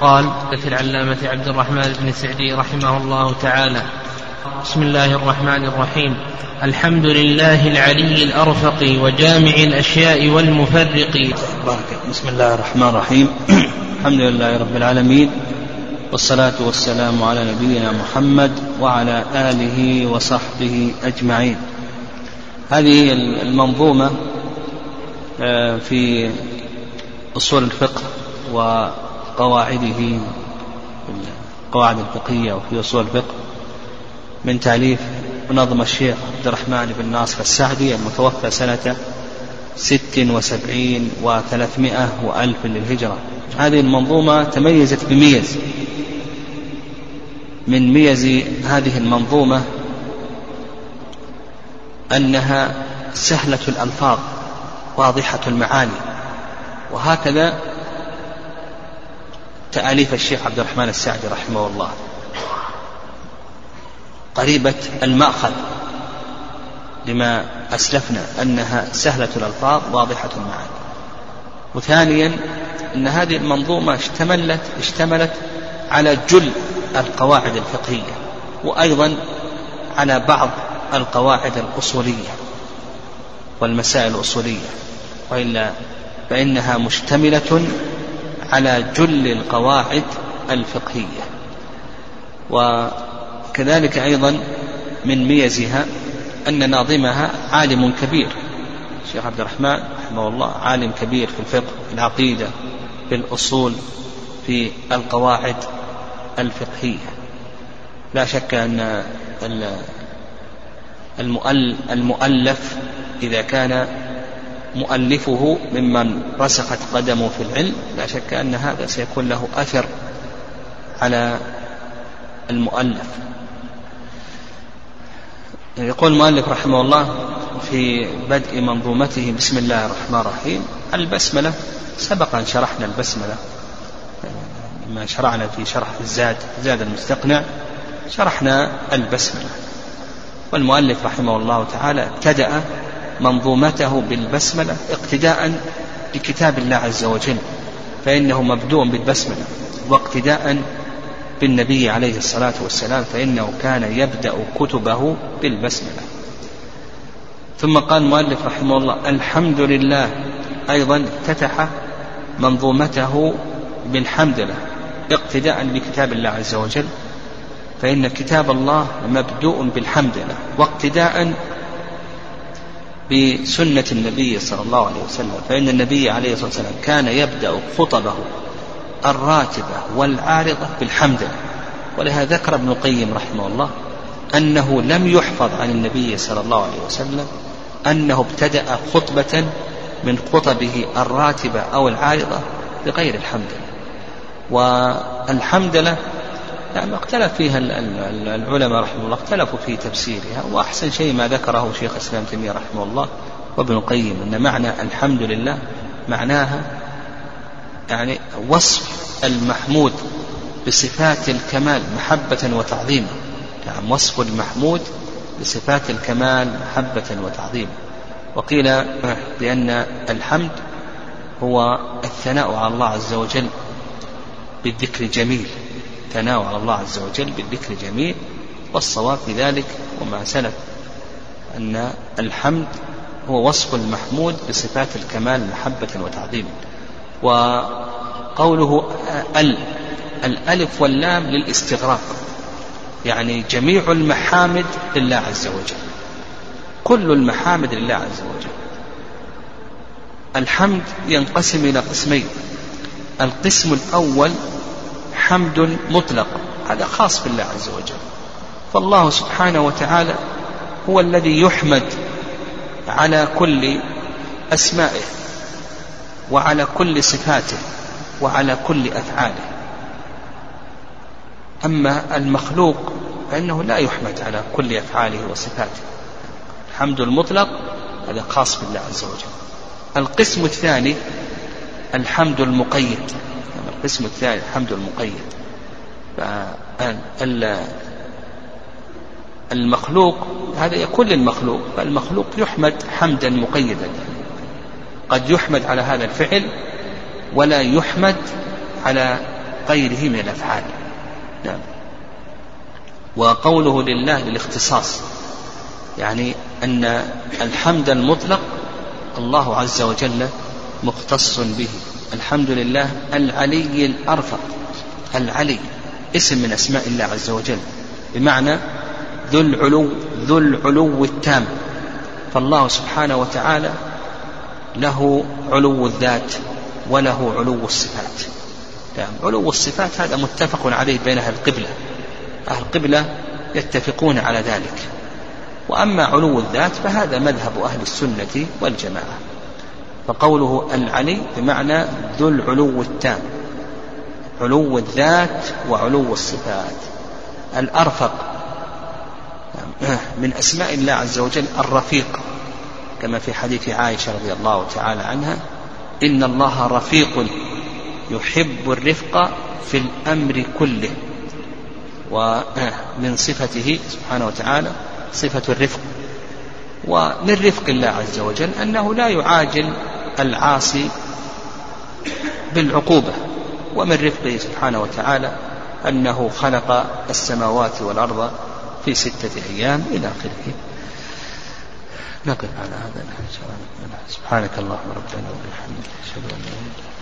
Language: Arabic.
قال في العلامة عبد الرحمن بن سعدي رحمه الله تعالى. بسم الله الرحمن الرحيم. الحمد لله العلي الأرفق وجامع الأشياء والمفرق. بارك. بسم الله الرحمن الرحيم. الحمد لله رب العالمين والصلاة والسلام على نبينا محمد وعلى آله وصحبه أجمعين. هذه المنظومة آه، في أصول الفقه وقواعده القواعد الفقهية وفي أصول الفقه. من تأليف ونظم الشيخ عبد الرحمن بن ناصر السعدي المتوفى سنة ست وسبعين وثلاثمائة وألف للهجرة. هذه المنظومة تميزت بميز. من ميز هذه المنظومة أنها سهلة الألفاظ واضحة المعاني. وهكذا تأليف الشيخ عبد الرحمن السعدي رحمه الله. قريبة المأخذ لما أسلفنا أنها سهلة الألفاظ واضحة المعاني وثانيا أن هذه المنظومة اشتملت اشتملت على جل القواعد الفقهية وأيضا على بعض القواعد الأصولية والمسائل الأصولية وإلا فإنها مشتملة على جل القواعد الفقهية. وكذلك أيضا من ميزها أن ناظمها عالم كبير. الشيخ عبد الرحمن رحمه الله عالم كبير في الفقه في العقيدة في الأصول في القواعد الفقهية. لا شك أن المؤلف إذا كان مؤلفه ممن رسخت قدمه في العلم لا شك أن هذا سيكون له أثر على المؤلف. يقول المؤلف رحمه الله في بدء منظومته بسم الله الرحمن الرحيم. البسملة سبق أن شرحنا البسملة ما شرعنا في شرح الزاد زاد المستقنع شرحنا البسملة. والمؤلف رحمه الله تعالى ابتدأ منظومته بالبسملة اقتداء بكتاب الله عز وجل فإنه مبدوء بالبسملة واقتداء بالنبي عليه الصلاة والسلام فإنه كان يبدأ كتبه بالبسملة. ثم قال المؤلف رحمه الله الحمد لله. أيضا افتتح منظومته بالحمد لله اقتداء بكتاب الله عز وجل فإن كتاب الله مبدوء بالحمد لله واقتداء بسنة النبي صلى الله عليه وسلم. فإن النبي عليه الصلاة والسلام كان يبدأ خطبه الراتبة والعارضة بالحمد لله. ولهذا ذكر ابن القيم رحمه الله أنه لم يحفظ عن النبي صلى الله عليه وسلم أنه ابتدأ خطبة من خطبه الراتبة أو العارضة بغير الحمد لله. والحمد لله يعني اختلف فيها العلماء رحمه الله اختلفوا في تفسيرها وأحسن شيء ما ذكره شيخ الإسلام تيمية رحمه الله وابن القيم أن معنى الحمد لله معناها يعني وصف المحمود بصفات الكمال محبة وتعظيما يعني وصف المحمود بصفات الكمال محبة وتعظيما وقيل بأن الحمد هو الثناء على الله عز وجل بالذكر جميل على الله عز وجل بالذكر جميل والصواب في ذلك وما سلف أن الحمد هو وصف المحمود بصفات الكمال محبة وتعظيما وقوله ال الألف واللام للاستغراق يعني جميع المحامد لله عز وجل. كل المحامد لله عز وجل. الحمد ينقسم إلى قسمين القسم الأول حمد مطلق. هذا خاص بالله عز وجل. فالله سبحانه وتعالى هو الذي يحمد على كل أسمائه وعلى كل صفاته وعلى كل أفعاله. أما المخلوق فإنه لا يحمد على كل أفعاله وصفاته. الحمد المطلق هذا خاص بالله عز وجل. القسم الثاني الحمد المقيد. القسم الثاني الحمد المقيد. المخلوق هذا يكون للمخلوق فالمخلوق يحمد حمدا مقيدا. قد يحمد على هذا الفعل ولا يحمد على غيره من الأفعال. نعم. وقوله لله للاختصاص يعني أن الحمد المطلق الله عز وجل مختص به. الحمد لله العلي الأرفق. العلي اسم من أسماء الله عز وجل. بمعنى ذو العلو ذو العلو التام. فالله سبحانه وتعالى له علو الذات وله علو الصفات. يعني علو الصفات هذا متفق عليه بين أهل القبلة. أهل القبلة يتفقون على ذلك. وأما علو الذات فهذا مذهب أهل السنة والجماعة. فقوله العلي بمعنى ذو العلو التام علو الذات وعلو الصفات. الأرفق من أسماء الله عز وجل الرفيق كما في حديث عائشة رضي الله تعالى عنها إن الله رفيق يحب الرفق في الأمر كله ومن صفته سبحانه وتعالى صفة الرفق. ومن رفق الله عز وجل أنه لا يعاجل العاصي بالعقوبة ومن رفقه سبحانه وتعالى أنه خلق السماوات والأرض في ستة أيام إلى آخره. نقف على هذا سبحانك اللهم ربنا وبحمدك. أشهد أن لا إله إلا